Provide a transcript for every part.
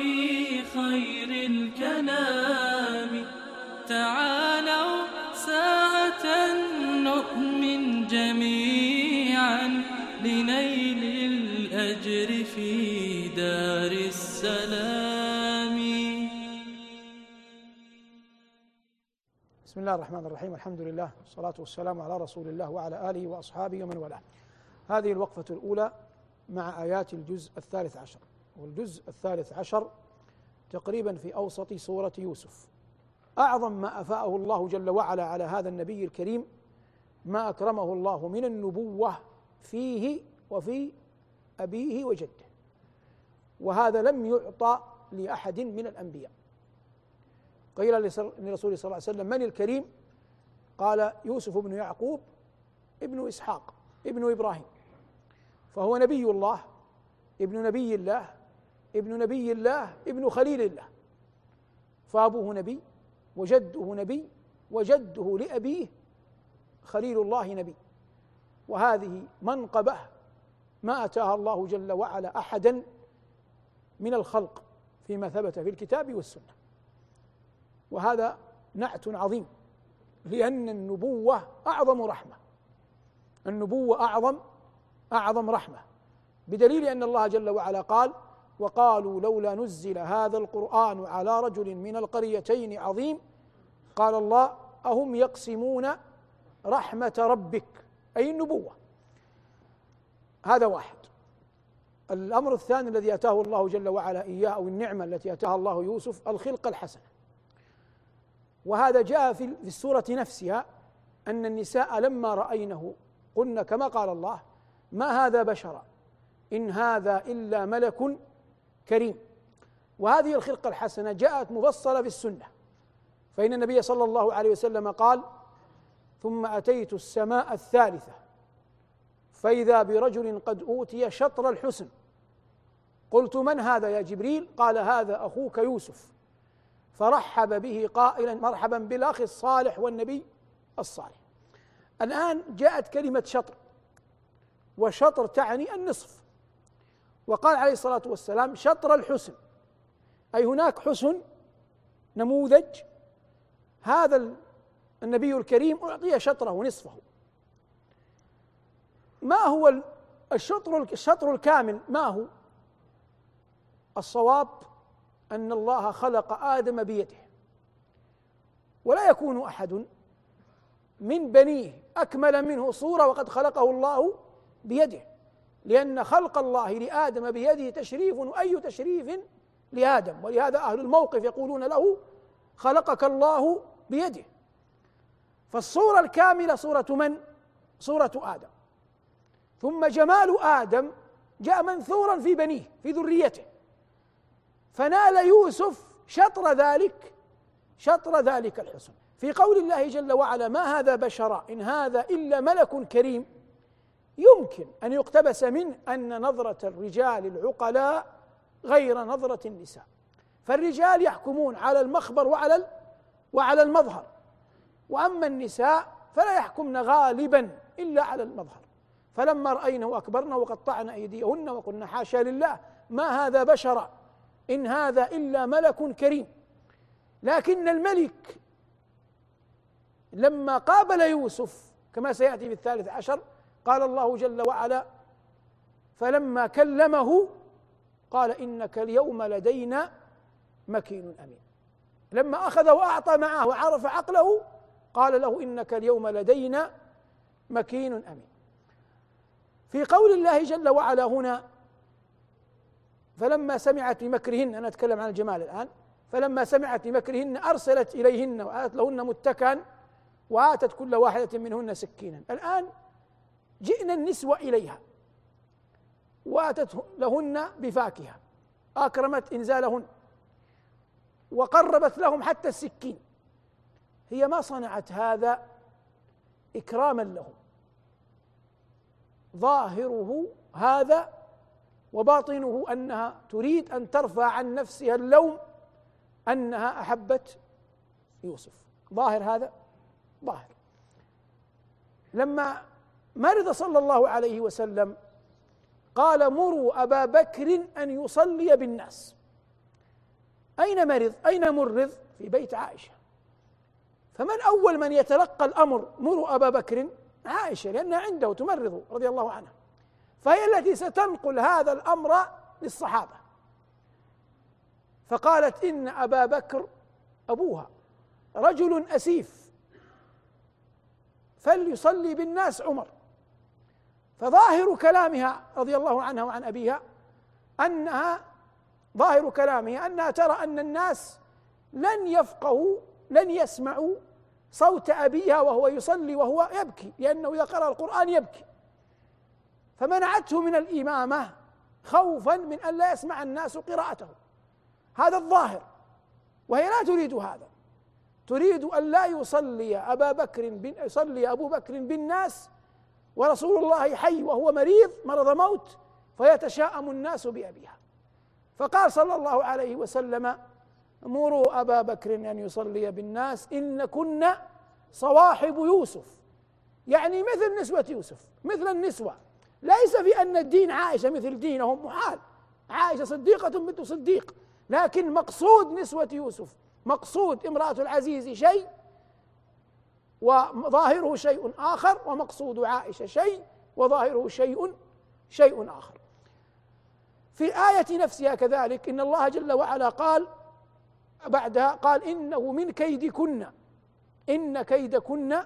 في خير الكلام. تعالوا ساعة نؤمن جميعا لنيل الأجر في دار السلام. بسم الله الرحمن الرحيم الحمد لله والصلاة والسلام على رسول الله وعلى آله وأصحابه ومن والاه. هذه الوقفة الأولى مع آيات الجزء الثالث عشر. والجزء الثالث عشر تقريبا في أوسط سورة يوسف. أعظم ما أفاءه الله جل وعلا على هذا النبي الكريم ما أكرمه الله من النبوة فيه وفي أبيه وجده. وهذا لم يعطى لأحد من الأنبياء. قيل لرسول صلى الله عليه وسلم من الكريم؟ قال يوسف بن يعقوب ابن إسحاق ابن إبراهيم. فهو نبي الله ابن نبي الله ابن نبي الله ابن خليل الله. فأبوه نبي وجده نبي وجده لأبيه خليل الله نبي. وهذه منقبة ما أتاها الله جل وعلا أحدا من الخلق فيما ثبت في الكتاب والسنة. وهذا نعت عظيم لأن النبوة أعظم رحمة. النبوة أعظم أعظم رحمة. بدليل أن الله جل وعلا قال وقالوا لولا نزل هذا القرآن على رجل من القريتين عظيم قال الله أهم يقسمون رحمة ربك أي النبوة؟ هذا واحد. الأمر الثاني الذي أتاه الله جل وعلا إياه أو النعمة التي أتاها الله يوسف الخلقة الحسنة. وهذا جاء في السورة نفسها أن النساء لما رأينه قلن كما قال الله ما هذا بشرا؟ إن هذا إلا ملك كريم وهذه الخلقة الحسنة جاءت مفصلة في السنة. فإن النبي صلى الله عليه وسلم قال ثم أتيت السماء الثالثة. فإذا برجل قد أوتي شطر الحسن. قلت من هذا يا جبريل؟ قال هذا أخوك يوسف. فرحب به قائلا مرحبا بالأخ الصالح والنبي الصالح. الآن جاءت كلمة شطر. وشطر تعني النصف. وقال عليه الصلاة والسلام شطر الحسن. أي هناك حسن نموذج. هذا النبي الكريم أعطي شطره نصفه ما هو الشطر الشطر الكامل؟ ما هو؟ الصواب أن الله خلق آدم بيده. ولا يكون أحد من بنيه أكمل منه صورة وقد خلقه الله بيده. لأن خلق الله لآدم بيده تشريف أي تشريف لآدم. ولهذا أهل الموقف يقولون له خلقك الله بيده. فالصورة الكاملة صورة من؟ صورة آدم. ثم جمال آدم جاء منثورا في بنيه في ذريته. فنال يوسف شطر ذلك شطر ذلك الحسن في قول الله جل وعلا ما هذا بشرا إن هذا إلا ملك كريم. يمكن أن يقتبس منه أن نظرة الرجال العقلاء غير نظرة النساء. فالرجال يحكمون على المخبر وعلى وعلى المظهر. وأما النساء فلا يحكمن غالبا إلا على المظهر. فلما رأينه اكبرنا وقطعن أيديهن وقلنا حاشا لله ما هذا بشرا إن هذا إلا ملك كريم. لكن الملك لما قابل يوسف كما سيأتي في الثالث عشر قال الله جل وعلا فلما كلمه قال إنك اليوم لدينا مكين أمين. لما أخذ وأعطى معه وعرف عقله قال له إنك اليوم لدينا مكين أمين. في قول الله جل وعلا هنا فلما سمعت بمكرهن أنا أتكلم عن الجمال الآن فلما سمعت بمكرهن أرسلت إليهن واتت لهن متكئا وآتت كل واحدة منهن سكينا. الآن جئنا النسوة إليها. واتت لهن بفاكهة. أكرمت إنزالهن. وقربت لهم حتى السكين. هي ما صنعت هذا إكراما لهم. ظاهره هذا وباطنه أنها تريد أن ترفع عن نفسها اللوم أنها أحبت يوسف. ظاهر هذا؟ ظاهر. لما مرض صلى الله عليه وسلم. قال مروا أبا بكر أن يصلي بالناس. أين مرض؟ أين مرض؟ في بيت عائشة. فمن أول من يتلقى الأمر مروا أبا بكر عائشة لأنها عنده تمرض رضي الله عنها. فهي التي ستنقل هذا الأمر للصحابة. فقالت إن أبا بكر أبوها رجل أسيف فليصلي بالناس عمر. فظاهر كلامها رضي الله عنها وعن أبيها أنها ظاهر كلامها أنها ترى أن الناس لن يفقهوا لن يسمعوا صوت أبيها وهو يصلي وهو يبكي لأنه إذا قرأ القرآن يبكي. فمنعته من الإمامة خوفا من أن لا يسمع الناس قراءته. هذا الظاهر وهي لا تريد هذا. تريد أن لا يصلي أبا بكر يصلي أبو بكر بالناس ورسول الله حي وهو مريض مرض موت فيتشاءم الناس بأبيها. فقال صلى الله عليه وسلم مروا أبا بكر أن يصلي بالناس إن كنا صواحب يوسف. يعني مثل نسوة يوسف مثل النسوة. ليس في أن الدين عائشة مثل دينهم محال. عائشة صديقة بنت صديق. لكن مقصود نسوة يوسف مقصود امرأة العزيز شيء وظاهره شيء آخر ومقصود عائشة شيء وظاهره شيء شيء آخر. في الآية نفسها كذلك إن الله جل وعلا قال بعدها قال إنه من كيدكن إن كيدكن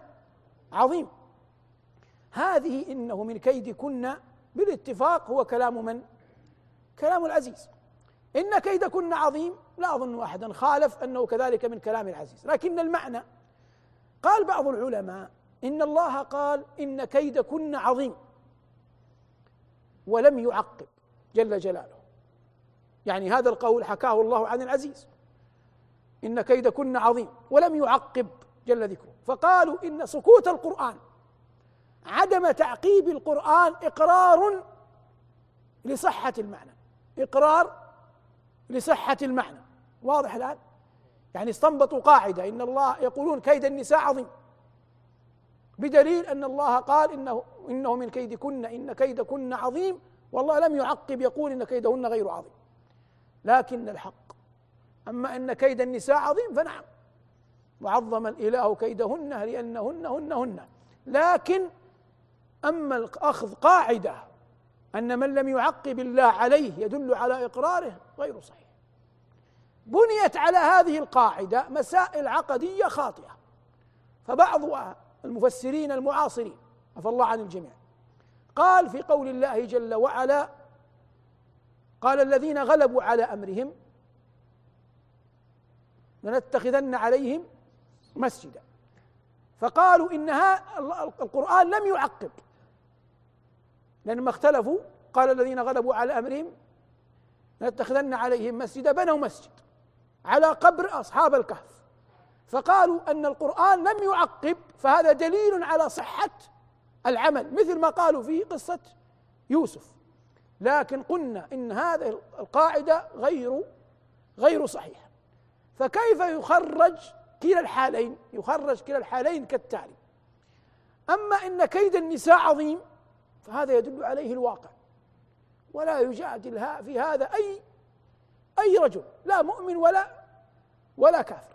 عظيم. هذه إنه من كيدكن بالاتفاق هو كلام من؟ كلام العزيز. إن كيدكن عظيم لا أظن أحدا خالف أنه كذلك من كلام العزيز. لكن المعنى قال بعض العلماء إن الله قال إن كيدكن عظيم ولم يعقب جل جلاله. يعني هذا القول حكاه الله عن العزيز. إن كيدكن عظيم ولم يعقب جل ذكره. فقالوا إن سكوت القرآن عدم تعقيب القرآن إقرار لصحة المعنى إقرار لصحة المعنى. واضح الآن؟ يعني استنبطوا قاعدة. إن الله يقولون كيد النساء عظيم. بدليل أن الله قال إنه إنه من كيدكن إن كيدكن عظيم والله لم يعقب يقول إن كيدهن غير عظيم. لكن الحق. أما أن كيد النساء عظيم فنعم. وعظم الإله كيدهن لأنهن هن هن. لكن أما الأخذ قاعدة أن من لم يعقب الله عليه يدل على إقراره غير صحيح. بنيت على هذه القاعدة مسائل عقدية خاطئة. فبعض المفسرين المعاصرين عفى الله عن الجميع قال في قول الله جل وعلا قال الذين غلبوا على أمرهم لنتخذن عليهم مسجدا. فقالوا إنها القرآن لم يعقب. لأنما اختلفوا قال الذين غلبوا على أمرهم لنتخذن عليهم مسجدا بنوا مسجد. على قبر أصحاب الكهف. فقالوا أن القرآن لم يعقب فهذا دليل على صحة العمل مثل ما قالوا في قصة يوسف. لكن قلنا إن هذه القاعدة غير غير صحيحة. فكيف يخرج كلا الحالين؟ يخرج كلا الحالين كالتالي. أما إن كيد النساء عظيم فهذا يدل عليه الواقع. ولا يجادل في هذا أي أي رجل لا مؤمن ولا ولا كافر.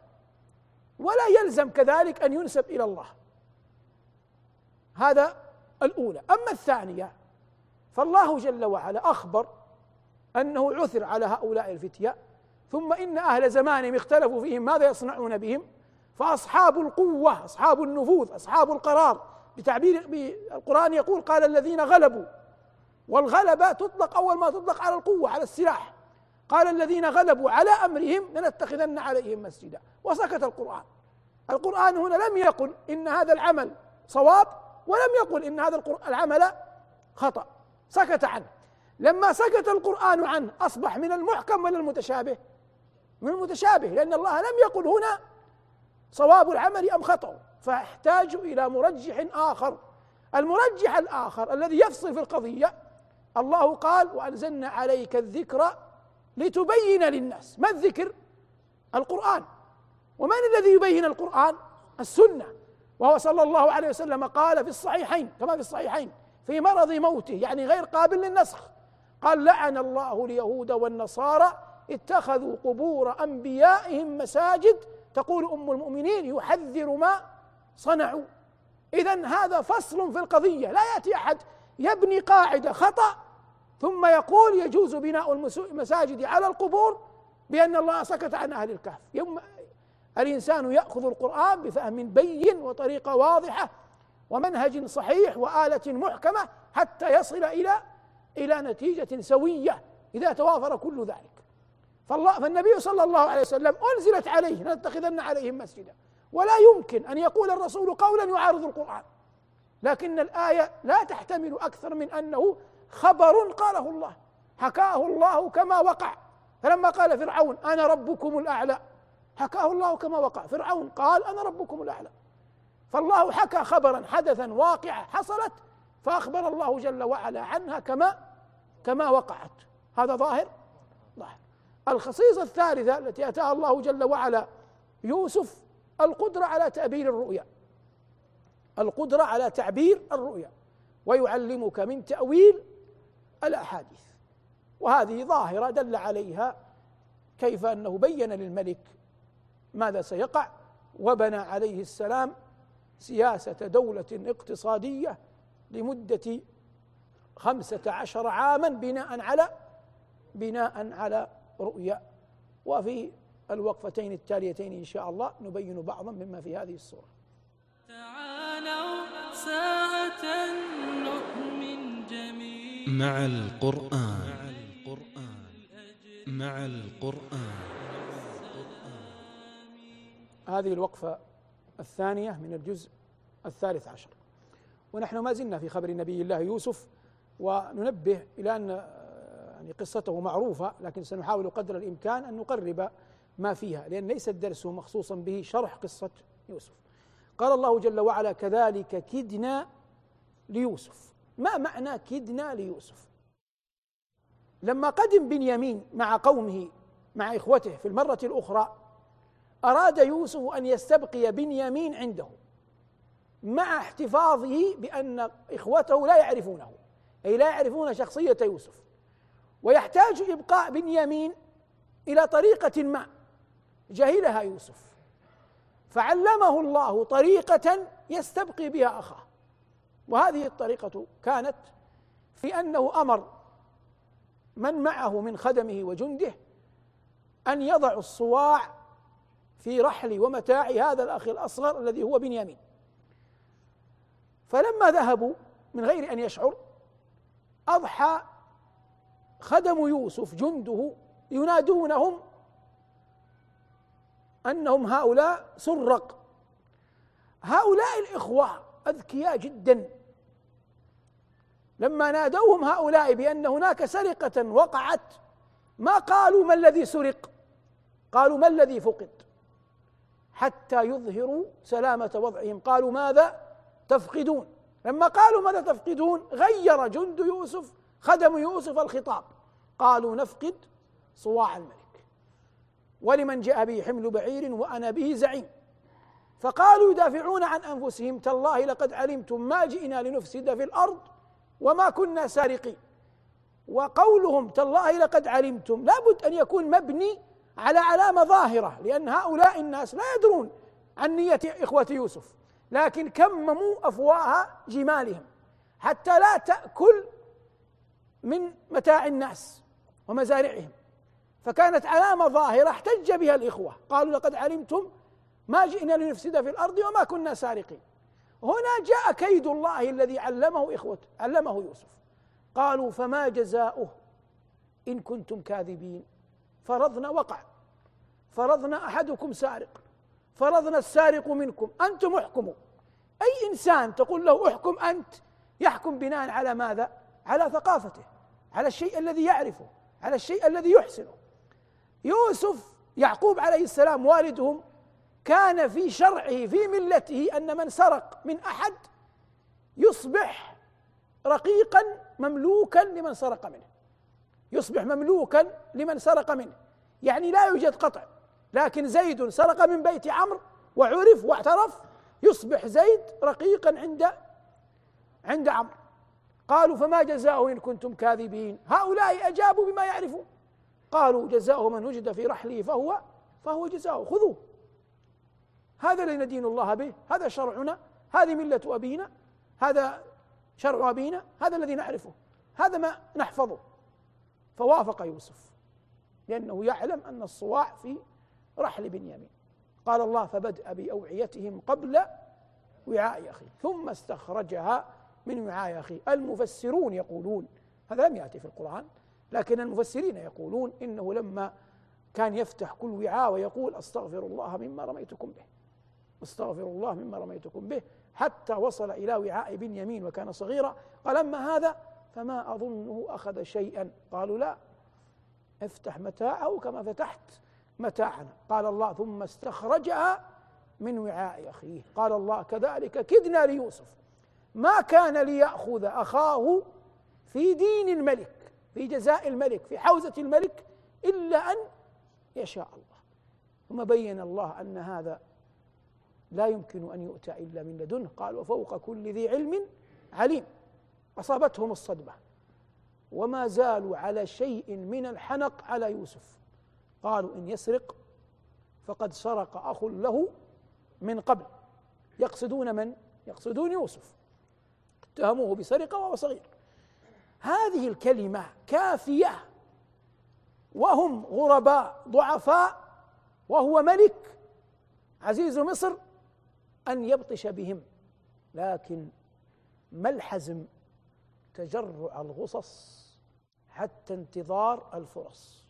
ولا يلزم كذلك أن ينسب إلى الله. هذا الأولى. أما الثانية فالله جل وعلا أخبر أنه عثر على هؤلاء الفتية ثم إن أهل زمانهم اختلفوا فيهم ماذا يصنعون بهم؟ فأصحاب القوة أصحاب النفوذ أصحاب القرار. بتعبير القرآن يقول قال الذين غلبوا والغلبة تطلق أول ما تطلق على القوة على السلاح. قال الذين غلبوا على أمرهم لنتخذن عليهم مسجدا. وسكت القرآن. القرآن هنا لم يقل إن هذا العمل صواب ولم يقل إن هذا العمل خطأ. سكت عنه. لما سكت القرآن عنه أصبح من المحكم ولا المتشابه؟ من المتشابه لأن الله لم يقل هنا صواب العمل أم خطأ. فاحتاج إلى مرجح آخر. المرجح الآخر الذي يفصل في القضية الله قال وأنزلنا عليك الذكر لتبين للناس ما الذكر؟ القرآن. ومن الذي يبين القرآن؟ السنة. وهو صلى الله عليه وسلم قال في الصحيحين كما في الصحيحين في مرض موته يعني غير قابل للنسخ. قال لعن الله اليهود والنصارى اتخذوا قبور أنبيائهم مساجد. تقول أم المؤمنين يحذر ما صنعوا. اذا هذا فصل في القضية. لا يأتي أحد يبني قاعدة خطأ ثم يقول يجوز بناء المساجد على القبور بأن الله سكت عن أهل الكهف. يوم الإنسان يأخذ القرآن بفهم بين وطريقة واضحة ومنهج صحيح وآلة محكمة حتى يصل إلى إلى نتيجة سوية. إذا توافر كل ذلك. فالله فالنبي صلى الله عليه وسلم أنزلت عليه لنتخذن عليهم مسجدا. ولا يمكن أن يقول الرسول قولا يعارض القرآن. لكن الآية لا تحتمل أكثر من أنه خبر قاله الله. حكاه الله كما وقع. فلما قال فرعون أنا ربكم الأعلى. حكاه الله كما وقع. فرعون قال أنا ربكم الأعلى. فالله حكى خبرا حدثا واقعة حصلت فأخبر الله جل وعلا عنها كما كما وقعت. هذا ظاهر؟ ظاهر. الخصيصة الثالثة التي أتاها الله جل وعلا يوسف القدرة على تعبير الرؤيا. القدرة على تعبير الرؤيا. ويعلمك من تأويل الأحاديث. وهذه ظاهرة دل عليها كيف أنه بين للملك ماذا سيقع وبنى عليه السلام سياسة دولة اقتصادية لمدة خمسة عشر عاما بناء على بناء على رؤيا. وفي الوقفتين التاليتين إن شاء الله نبين بعضا مما في هذه الصورة. تعالوا ساعة مع القرآن. مع القرآن. هذه الوقفة الثانية من الجزء الثالث عشر. ونحن ما زلنا في خبر نبي الله يوسف وننبه إلى أن يعني قصته معروفة لكن سنحاول قدر الإمكان أن نقرب ما فيها لأن ليس الدرس مخصوصا به شرح قصة يوسف. قال الله جل وعلا كذلك كدنا ليوسف. ما معنى كدنا ليوسف؟ لما قدم بنيامين مع قومه مع إخوته في المرة الأخرى أراد يوسف أن يستبقي بنيامين عنده مع احتفاظه بأن إخوته لا يعرفونه أي لا يعرفون شخصية يوسف. ويحتاج إبقاء بنيامين إلى طريقة ما جهلها يوسف. فعلمه الله طريقة يستبقي بها أخاه. وهذه الطريقة كانت في أنه أمر من معه من خدمه وجنده أن يضعوا الصواع في رحل ومتاع هذا الأخ الأصغر الذي هو بنيامين. فلما ذهبوا من غير أن يشعر أضحى خدم يوسف جنده ينادونهم أنهم هؤلاء سرق. هؤلاء الإخوة أذكياء جدا. لما نادوهم هؤلاء بأن هناك سرقة وقعت ما قالوا ما الذي سرق قالوا ما الذي فقد حتى يظهروا سلامة وضعهم. قالوا ماذا تفقدون؟ لما قالوا ماذا تفقدون غير جند يوسف خدم يوسف الخطاب. قالوا نفقد صواع الملك. ولمن جاء به حمل بعير وأنا به زعيم. فقالوا يدافعون عن أنفسهم تالله لقد علمتم ما جئنا لنفسد في الأرض وما كنا سارقين. وقولهم تالله لقد علمتم لابد أن يكون مبني على علامة ظاهرة لأن هؤلاء الناس لا يدرون عن نية إخوة يوسف لكن كمموا افواه جمالهم حتى لا تأكل من متاع الناس ومزارعهم. فكانت علامة ظاهرة احتج بها الإخوة قالوا لقد علمتم ما جئنا لنفسد في الأرض وما كنا سارقين. هنا جاء كيد الله الذي علمه إخوته علمه يوسف. قالوا فما جزاؤه؟ إن كنتم كاذبين. فرضنا وقع. فرضنا أحدكم سارق. فرضنا السارق منكم. أنتم احكموا أي إنسان تقول له أحكم أنت يحكم بناء على ماذا؟ على ثقافته. على الشيء الذي يعرفه. على الشيء الذي يحسنه. يوسف يعقوب عليه السلام والدهم كان في شرعه في ملته أن من سرق من أحد يصبح رقيقا مملوكا لمن سرق منه. يصبح مملوكا لمن سرق منه. يعني لا يوجد قطع. لكن زيد سرق من بيت عمرو وعرف واعترف يصبح زيد رقيقا عند عند عمرو. قالوا فما جزاؤه إن كنتم كاذبين؟ هؤلاء أجابوا بما يعرفون. قالوا جزاؤه من وجد في رحله فهو فهو جزاؤه. خذوه. هذا الذي ندين الله به هذا شرعنا هذه ملة أبينا هذا شرع أبينا هذا الذي نعرفه هذا ما نحفظه. فوافق يوسف لأنه يعلم أن الصواع في رحل بنيامين. قال الله فبدأ بأوعيتهم قبل وعاء أخيه ثم استخرجها من وعاء أخيه المفسرون يقولون هذا لم يأتي في القرآن لكن المفسرين يقولون إنه لما كان يفتح كل وعاء ويقول أستغفر الله مما رميتكم به. استغفر الله مما رميتكم به حتى وصل إلى وعاء بنيامين وكان صغيرا. قال أما هذا فما أظنه أخذ شيئا. قالوا لا افتح متاعه كما فتحت متاعنا. قال الله ثم استخرجها من وعاء أخيه. قال الله كذلك كدنا ليوسف. ما كان ليأخذ أخاه في دين الملك في جزاء الملك في حوزة الملك إلا أن يشاء الله. ثم بين الله أن هذا لا يمكن أن يؤتى إلا من لدنه. قال وفوق كل ذي علم عليم. أصابتهم الصدمة. وما زالوا على شيء من الحنق على يوسف. قالوا إن يسرق فقد سرق أخ له من قبل. يقصدون من؟ يقصدون يوسف. اتهموه بسرقة وهو صغير. هذه الكلمة كافية. وهم غرباء ضعفاء. وهو ملك عزيز مصر. أن يبطش بهم. لكن ما الحزم؟ تجرع الغصص حتى انتظار الفرص.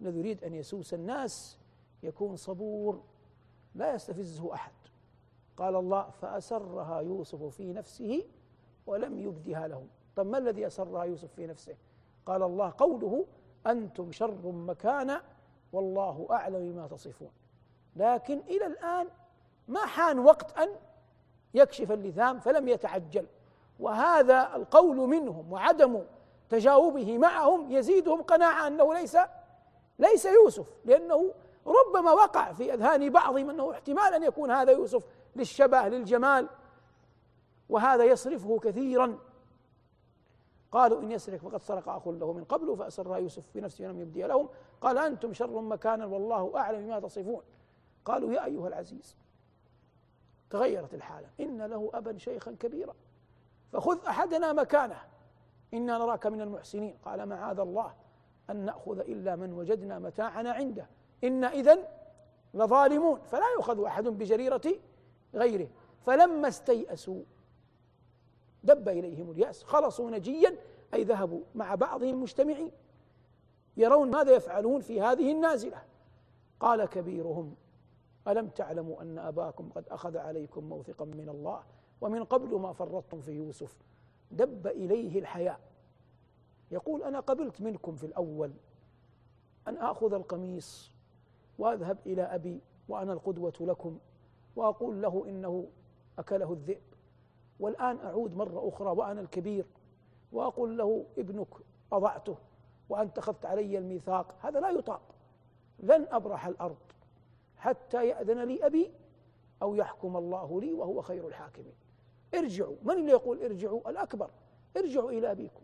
الذي يريد أن يسوس الناس يكون صبور لا يستفزه أحد. قال الله فأسرها يوسف في نفسه ولم يبدها لهم طب ما الذي أسرها يوسف في نفسه؟ قال الله قوله أنتم شر مكانا والله أعلم بما تصفون. لكن إلى الآن ما حان وقت أن يكشف اللثام فلم يتعجل. وهذا القول منهم وعدم تجاوبه معهم يزيدهم قناعة أنه ليس ليس يوسف لأنه ربما وقع في أذهان بعضهم أنه احتمال أن يكون هذا يوسف للشبه للجمال. وهذا يصرفه كثيرا. قالوا إن يسرق فقد سرق أخ له من قبل فأسرها يوسف في نفسه ولم يبدي لهم قال أنتم شر مكانا والله أعلم بما تصفون. قالوا يا أيها العزيز تغيرت الحالة. إن له أبا شيخا كبيرا. فخذ أحدنا مكانه. إنا نراك من المحسنين. قال معاذ الله أن نأخذ إلا من وجدنا متاعنا عنده. إنا إذن لظالمون. فلا يؤخذ أحد بجريرة غيره. فلما استيأسوا دب إليهم اليأس. خلصوا نجيا. أي ذهبوا مع بعضهم مجتمعين. يرون ماذا يفعلون في هذه النازلة. قال كبيرهم ألم تعلموا أن أباكم قد أخذ عليكم موثقا من الله ومن قبل ما فرطتم في يوسف دب إليه الحياء. يقول أنا قبلت منكم في الأول أن آخذ القميص وأذهب إلى أبي وأنا القدوة لكم وأقول له إنه أكله الذئب. والآن أعود مرة أخرى وأنا الكبير وأقول له ابنك أضعته وأنت أخذت علي الميثاق. هذا لا يطاق. لن أبرح الأرض. حتى يأذن لي أبي أو يحكم الله لي وهو خير الحاكمين. ارجعوا. من اللي يقول ارجعوا؟ الأكبر. ارجعوا إلى أبيكم.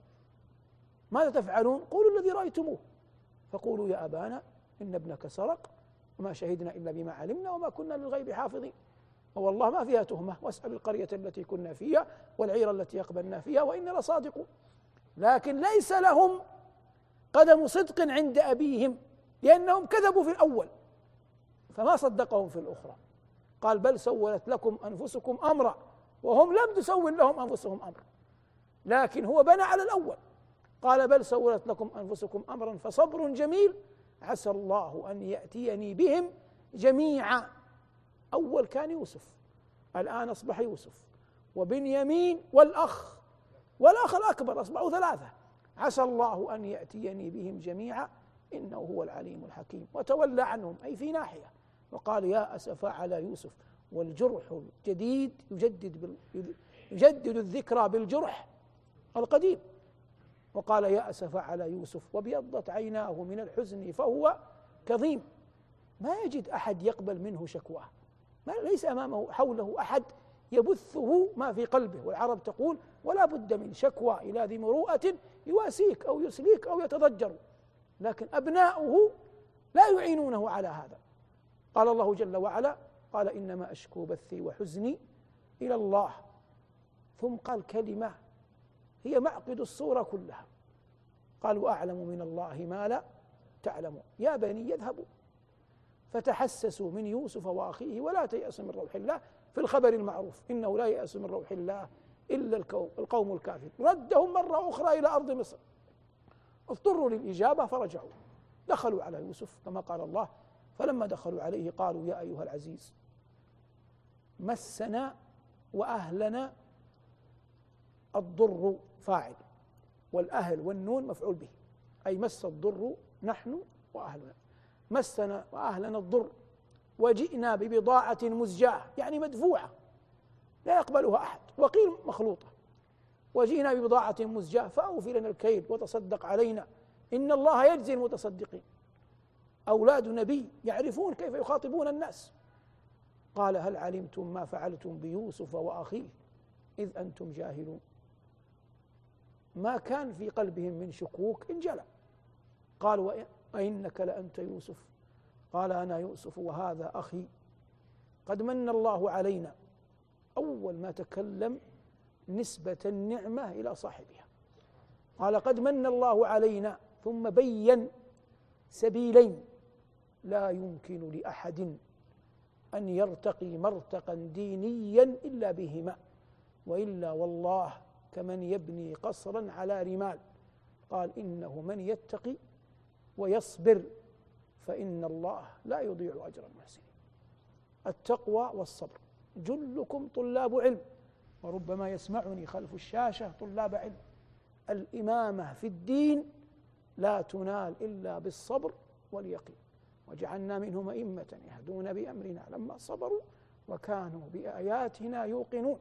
ماذا تفعلون؟ قولوا الذي رأيتموه. فقولوا يا أبانا إن ابنك سرق وما شهدنا إلا بما علمنا وما كنا للغيب حافظين. والله ما فيها تهمة. واسأل القرية التي كنا فيها والعير التي أقبلنا فيها وإنا لصادقون. لكن ليس لهم قدم صدق عند أبيهم لأنهم كذبوا في الأول. فما صدقهم في الأخرى. قال بل سولت لكم أنفسكم أمرا وهم لم تسول لهم أنفسهم أمرا. لكن هو بنى على الأول. قال بل سولت لكم أنفسكم أمرا فصبر جميل. عسى الله أن يأتيني بهم جميعا. أول كان يوسف الآن أصبح يوسف. وبنيامين والأخ والأخ الأكبر أصبحوا ثلاثة. عسى الله أن يأتيني بهم جميعا إنه هو العليم الحكيم. وتولى عنهم أي في ناحية. وقال يا أسف على يوسف. والجرح الجديد يجدد يجدد الذكرى بالجرح القديم. وقال يا أسف على يوسف وابيضت عيناه من الحزن فهو كظيم. ما يجد أحد يقبل منه شكواه. ما ليس أمامه حوله أحد يبثه ما في قلبه. والعرب تقول ولا بد من شكوى إلى ذي مروءة يواسيك أو يسليك أو يتضجر. لكن أبناؤه لا يعينونه على هذا. قال الله جل وعلا قال إنما أشكو بثي وحزني إلى الله. ثم قال كلمة هي معقد الصورة كلها. قال وأعلم من الله ما لا تعلمون يا بني يذهبوا فتحسسوا من يوسف وأخيه ولا تيأسوا من روح الله في الخبر المعروف. إنه لا يأس من روح الله إلا القوم الكافر ردهم مرة أخرى إلى أرض مصر. اضطروا للإجابة فرجعوا. دخلوا على يوسف كما قال الله. فلما دخلوا عليه قالوا يا أيها العزيز مسنا وأهلنا الضر فاعل والأهل والنون مفعول به أي مس الضر نحن وأهلنا مسنا وأهلنا الضر وجئنا ببضاعة مزجاة يعني مدفوعة لا يقبلها أحد وقيل مخلوطة وجئنا ببضاعة مزجاة فأوفي لنا الكيل وتصدق علينا إن الله يجزي المتصدقين. أولاد نبي يعرفون كيف يخاطبون الناس. قال هل علمتم ما فعلتم بيوسف وأخيه؟ إذ أنتم جاهلون. ما كان في قلبهم من شكوك انجلى. قال وإنك لأنت يوسف. قال أنا يوسف وهذا أخي. قد من الله علينا. أول ما تكلم نسبة النعمة إلى صاحبها. قال قد من الله علينا. ثم بين سبيلين. لا يمكن لأحد أن يرتقي مرتقا دينيا إلا بهما وإلا والله كمن يبني قصرا على رمال. قال إنه من يتقي ويصبر فإن الله لا يضيع أجر المحسنين. التقوى والصبر. جلكم طلاب علم وربما يسمعني خلف الشاشة طلاب علم. الإمامة في الدين لا تنال إلا بالصبر واليقين. وجعلنا منهم أئمة يهدون بأمرنا. لما صبروا وكانوا بآياتنا يوقنون.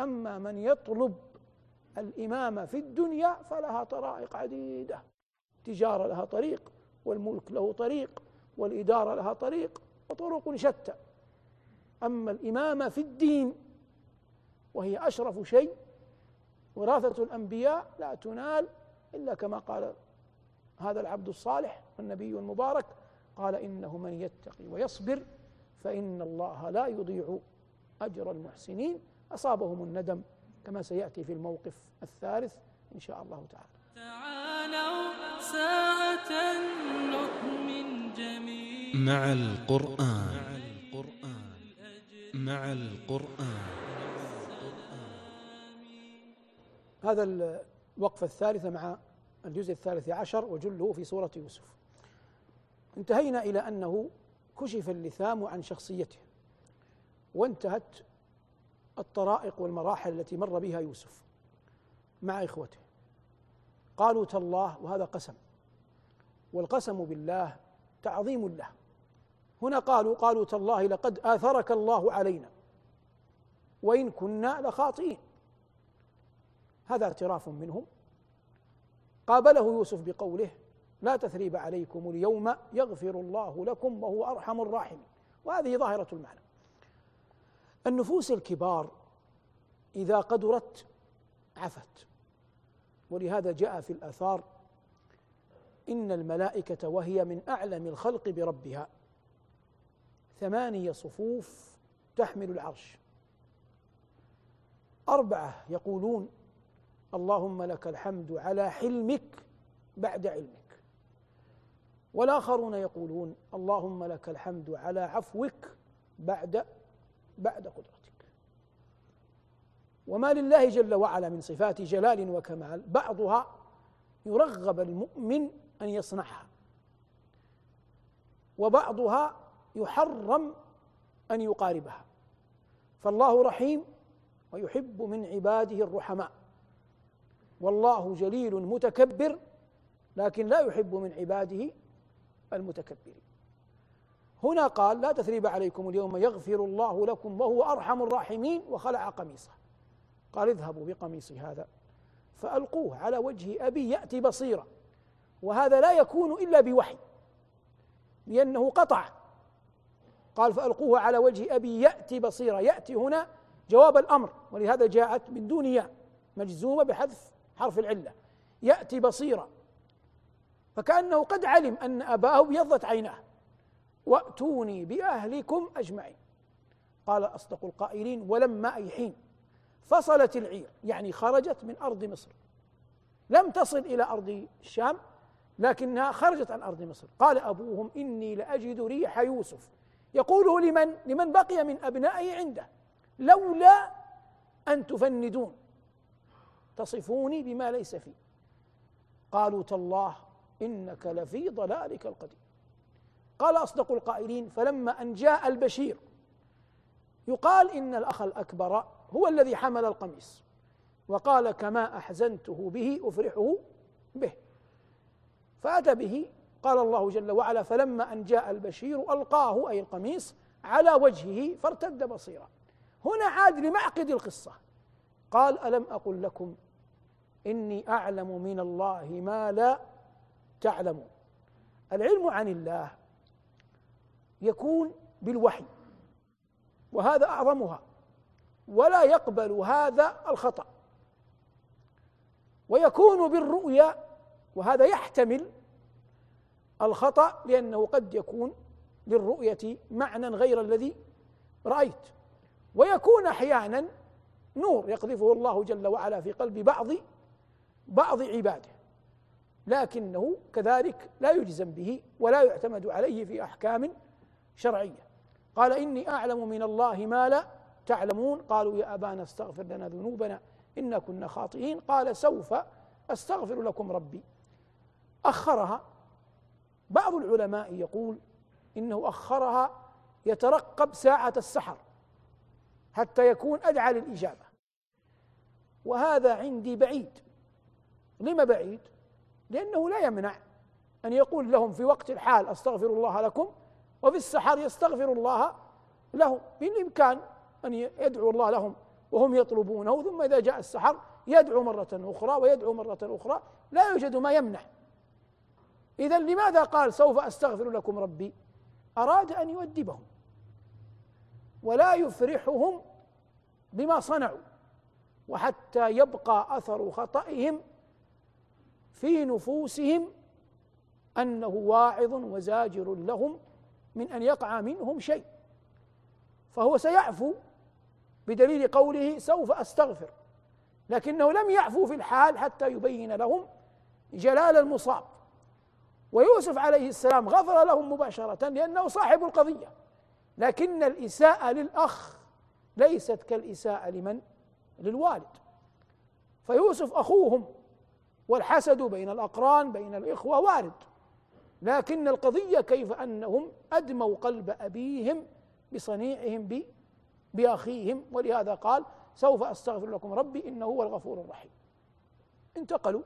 أما من يطلب الإمامة في الدنيا فلها طرائق عديدة. تجارة لها طريق والملك له طريق والإدارة لها طريق وطرق شتى. أما الإمامة في الدين وهي أشرف شيء وراثة الأنبياء لا تنال إلا كما قال هذا العبد الصالح والنبي المبارك قال إنه من يتقي ويصبر فإن الله لا يضيع أجر المحسنين. أصابهم الندم كما سيأتي في الموقف الثالث إن شاء الله تعالى. تعالوا ساعة نؤمن جميعا. مع القرآن مع القرآن. هذا الوقفة الثالثة مع الجزء الثالث عشر وجله في سورة يوسف. انتهينا إلى أنه كشف اللثام عن شخصيته وانتهت الطرائق والمراحل التي مر بها يوسف مع إخوته. قالوا تالله وهذا قسم والقسم بالله تعظيم له. هنا قالوا قالوا تالله لقد آثرك الله علينا وإن كنا لخاطئين. هذا اعتراف منهم. قابله يوسف بقوله لا تثريب عليكم اليوم يغفر الله لكم وهو أرحم الراحمين. وهذه ظاهرة المعنى. النفوس الكبار إذا قدرت عفت. ولهذا جاء في الآثار إن الملائكة وهي من أعلم الخلق بربها. ثمانية صفوف تحمل العرش. أربعة يقولون اللهم لك الحمد على حلمك بعد علمك. والآخرون يقولون اللهم لك الحمد على عفوك بعد بعد قدرتك. وما لله جل وعلا من صفات جلال وكمال بعضها يرغب المؤمن أن يصنعها. وبعضها يحرم أن يقاربها. فالله رحيم ويحب من عباده الرحماء. والله جليل متكبر لكن لا يحب من عباده المتكبرين. هنا قال لا تثريب عليكم اليوم يغفر الله لكم وهو أرحم الراحمين وخلع قميصه. قال اذهبوا بقميصي هذا فألقوه على وجه أبي يأتي بصيرا وهذا لا يكون إلا بوحي لأنه قطع. قال فألقوه على وجه أبي يأتي بصيرا. يأتي هنا جواب الأمر ولهذا جاءت من دون ياء مجزومة بحذف حرف العلة. يأتي بصيرا. فكأنه قد علم أن أباه ابيضت عيناه. وأتوني بأهلكم أجمعين. قال أصدق القائلين ولما أي حين. فصلت العير يعني خرجت من أرض مصر. لم تصل إلى أرض الشام لكنها خرجت عن أرض مصر. قال أبوهم إني لأجد ريح يوسف. يقوله لمن؟ لمن بقي من أبنائه عنده. لولا أن تفندون. تصفوني بما ليس فيه قالوا تالله إنك لفي ضلالك القديم. قال أصدق القائلين فلما أن جاء البشير يقال إن الأخ الأكبر هو الذي حمل القميص وقال كما أحزنته به أفرحه به. فأتى به قال الله جل وعلا فلما أن جاء البشير ألقاه أي القميص على وجهه فارتد بصيرا. هنا عاد لمعقد القصة. قال ألم أقل لكم إني أعلم من الله ما لا تعلمون العلم عن الله يكون بالوحي وهذا أعظمها ولا يقبل هذا الخطأ. ويكون بالرؤيا وهذا يحتمل الخطأ لأنه قد يكون للرؤية معنى غير الذي رأيت. ويكون أحيانا نور يقذفه الله جل وعلا في قلب بعض بعض عباده. لكنه كذلك لا يجزم به ولا يعتمد عليه في أحكام شرعية. قال إني أعلم من الله ما لا تعلمون. قالوا يا أبانا استغفر لنا ذنوبنا إنا كنا خاطئين. قال سوف أستغفر لكم ربي. أخرها بعض العلماء يقول إنه أخرها يترقب ساعة السحر حتى يكون أدعى للإجابة. وهذا عندي بعيد. لما بعيد؟ لأنه لا يمنع أن يقول لهم في وقت الحال أستغفر الله لكم وفي السحر يستغفر الله لهم. بالإمكان أن يدعو الله لهم وهم يطلبونه ثم إذا جاء السحر يدعو مرة أخرى ويدعو مرة أخرى لا يوجد ما يمنع. إذا لماذا قال سوف أستغفر لكم ربي؟ أراد أن يؤدبهم ولا يفرحهم بما صنعوا وحتى يبقى أثر خطئهم في نفوسهم أنه واعظ وزاجر لهم من أن يقع منهم شيء. فهو سيعفو بدليل قوله سوف أستغفر لكنه لم يعفو في الحال حتى يبين لهم جلال المصاب. ويوسف عليه السلام غفر لهم مباشرة لأنه صاحب القضية لكن الإساءة للأخ ليست كالإساءة لمن؟ للوالد. فيوسف أخوهم والحسد بين الأقران بين الإخوة وارد. لكن القضية كيف أنهم أدموا قلب أبيهم بصنيعهم بأخيهم. ولهذا قال سوف أستغفر لكم ربي إنه هو الغفور الرحيم. انتقلوا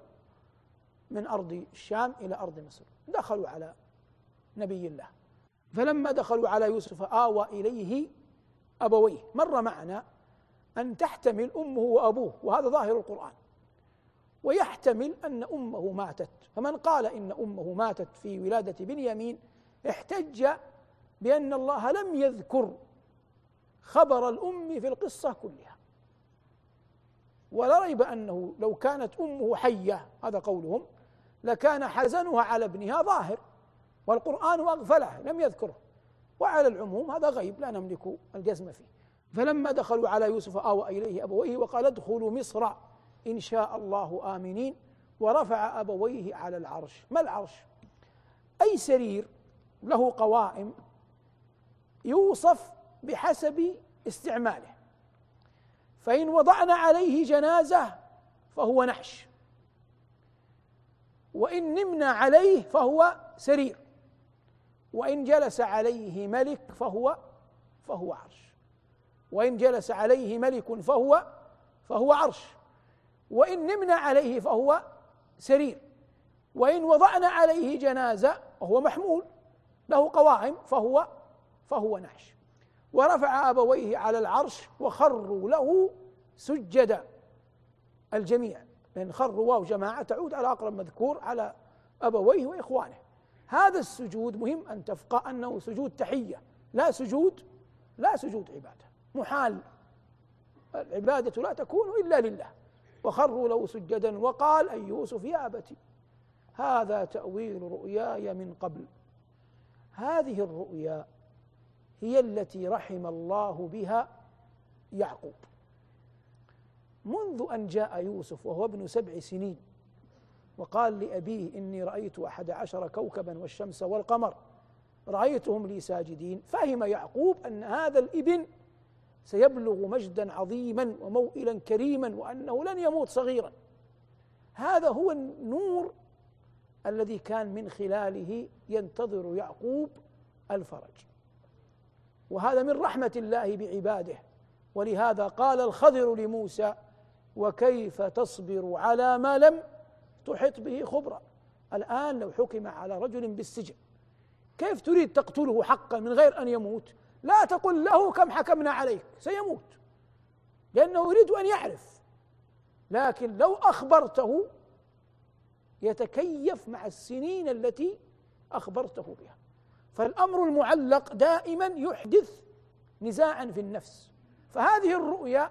من أرض الشام إلى أرض مصر. دخلوا على نبي الله. فلما دخلوا على يوسف آوى إليه أبويه. مر معنا أن تحتمل أمه وأبوه. وهذا ظاهر القرآن. ويحتمل أن أمه ماتت. فمن قال إن أمه ماتت في ولادة بنيامين احتج بأن الله لم يذكر خبر الأم في القصة كلها. ولا ريب أنه لو كانت أمه حية هذا قولهم لكان حزنها على ابنها ظاهر والقرآن أغفله لم يذكره. وعلى العموم هذا غيب لا نملك الجزم فيه. فلما دخلوا على يوسف آوى إليه أبويه وقال ادخلوا مصر إن شاء الله آمنين. ورفع أبويه على العرش. ما العرش؟ أي سرير له قوائم يوصف بحسب استعماله. فإن وضعنا عليه جنازة فهو نحش. وإن نمنا عليه فهو سرير. وإن جلس عليه ملك فهو فهو عرش. وإن جلس عليه ملك فهو فهو عرش. وإن نمنا عليه فهو سرير. وإن وضعنا عليه جنازة وهو محمول له قوائم فهو فهو نعش. ورفع أبويه على العرش وخروا له سجدا الجميع. لأن خروا واو جماعة تعود على أقرب مذكور على أبويه وإخوانه. هذا السجود مهم أن تفقه أنه سجود تحية لا سجود لا سجود عبادة. محال. العبادة لا تكون إلا لله. وخروا له سجدا وقال أي يوسف يا أبتي هذا تأويل رؤياي من قبل. هذه الرؤيا هي التي رحم الله بها يعقوب. منذ أن جاء يوسف وهو ابن سبع سنين وقال لأبيه إني رأيت أحد عشر كوكبا والشمس والقمر رأيتهم لي ساجدين فهم يعقوب أن هذا الابن سيبلغ مجدا عظيما وموئلا كريما وأنه لن يموت صغيرا. هذا هو النور الذي كان من خلاله ينتظر يعقوب الفرج. وهذا من رحمة الله بعباده. ولهذا قال الخضر لموسى وكيف تصبر على ما لم تحط به خبرا الآن لو حكم على رجل بالسجن كيف تريد تقتله حقا من غير أن يموت؟ لا تقل له كم حكمنا عليك سيموت. لأنه يريد أن يعرف. لكن لو أخبرته يتكيف مع السنين التي أخبرته بها. فالأمر المعلق دائما يحدث نزاعا في النفس. فهذه الرؤيا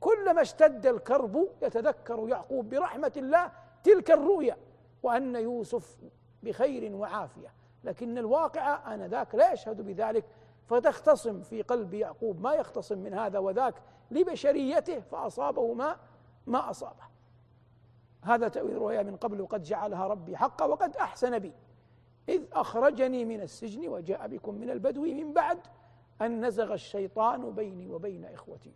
كلما اشتد الكرب يتذكر يعقوب برحمة الله تلك الرؤيا وأن يوسف بخير وعافية. لكن الواقع آنذاك لا يشهد بذلك فتختصم في قلب يعقوب ما يختصم من هذا وذاك لبشريته فأصابه ما ما أصابه. هذا تأويل رؤيا من قبل وقد جعلها ربي حقا وقد أحسن بي. إذ أخرجني من السجن وجاء بكم من البدو من بعد أن نزغ الشيطان بيني وبين إخوتي.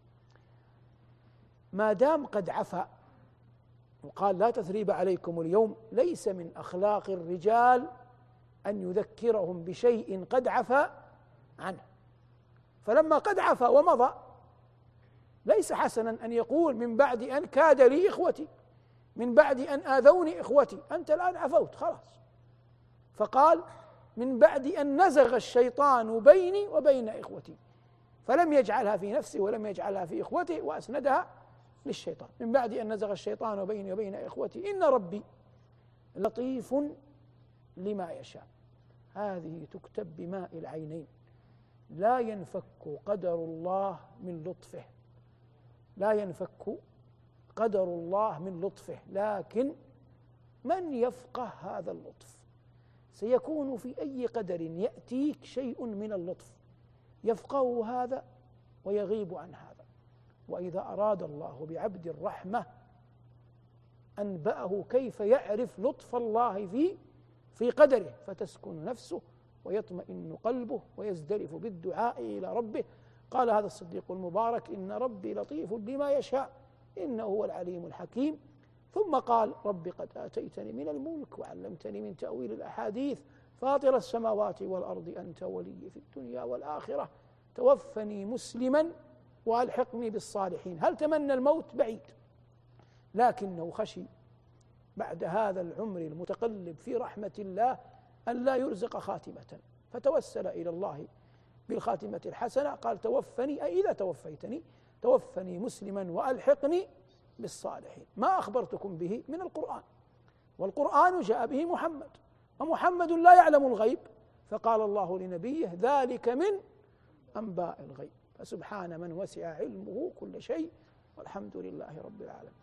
ما دام قد عفا وقال لا تثريب عليكم اليوم ليس من أخلاق الرجال أن يذكرهم بشيء قد عفا عنه. فلما قد عفا ومضى ليس حسنا أن يقول من بعد أن كاد لي إخوتي من بعد أن آذوني إخوتي أنت الآن عفوت خلاص. فقال من بعد أن نزغ الشيطان بيني وبين إخوتي. فلم يجعلها في نفسه ولم يجعلها في إخوته وأسندها للشيطان. من بعد أن نزغ الشيطان بيني وبين إخوتي إن ربي لطيف لما يشاء. هذه تكتب بماء العينين. لا ينفك قدر الله من لطفه. لا ينفك قدر الله من لطفه. لكن من يفقه هذا اللطف؟ سيكون في أي قدر يأتيك شيء من اللطف. يفقه هذا ويغيب عن هذا. وإذا أراد الله بعبد الرحمة أنبأه كيف يعرف لطف الله في في قدره. فتسكن نفسه ويطمئن قلبه ويزدرف بالدعاء إلى ربه. قال هذا الصديق المبارك إن ربي لطيف لما يشاء إنه هو العليم الحكيم. ثم قال رب قد آتيتني من الملك وعلمتني من تأويل الأحاديث. فاطر السماوات والأرض أنت ولي في الدنيا والآخرة. توفني مسلما وألحقني بالصالحين. هل تمنى الموت؟ بعيد. لكنه خشي. بعد هذا العمر المتقلب في رحمة الله أن لا يرزق خاتمة. فتوسل إلى الله بالخاتمة الحسنة قال توفني. أي إذا توفيتني توفني مسلما وألحقني بالصالحين. ما أخبرتكم به من القرآن. والقرآن جاء به محمد. ومحمد لا يعلم الغيب. فقال الله لنبيه ذلك من أنباء الغيب. فسبحان من وسع علمه كل شيء والحمد لله رب العالمين.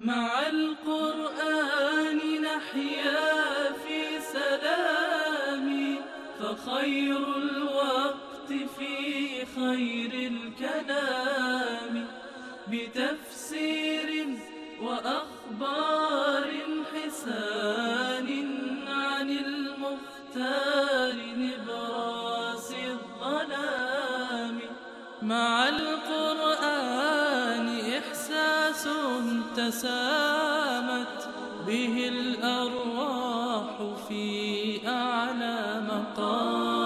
مع القرآن نحيا في سلام فخير الوقت في خير الكلام. بتفسير وأخبار حسان عن المختار نبراس الظلام. مع تسامت به الأرواح في أعلى مقام.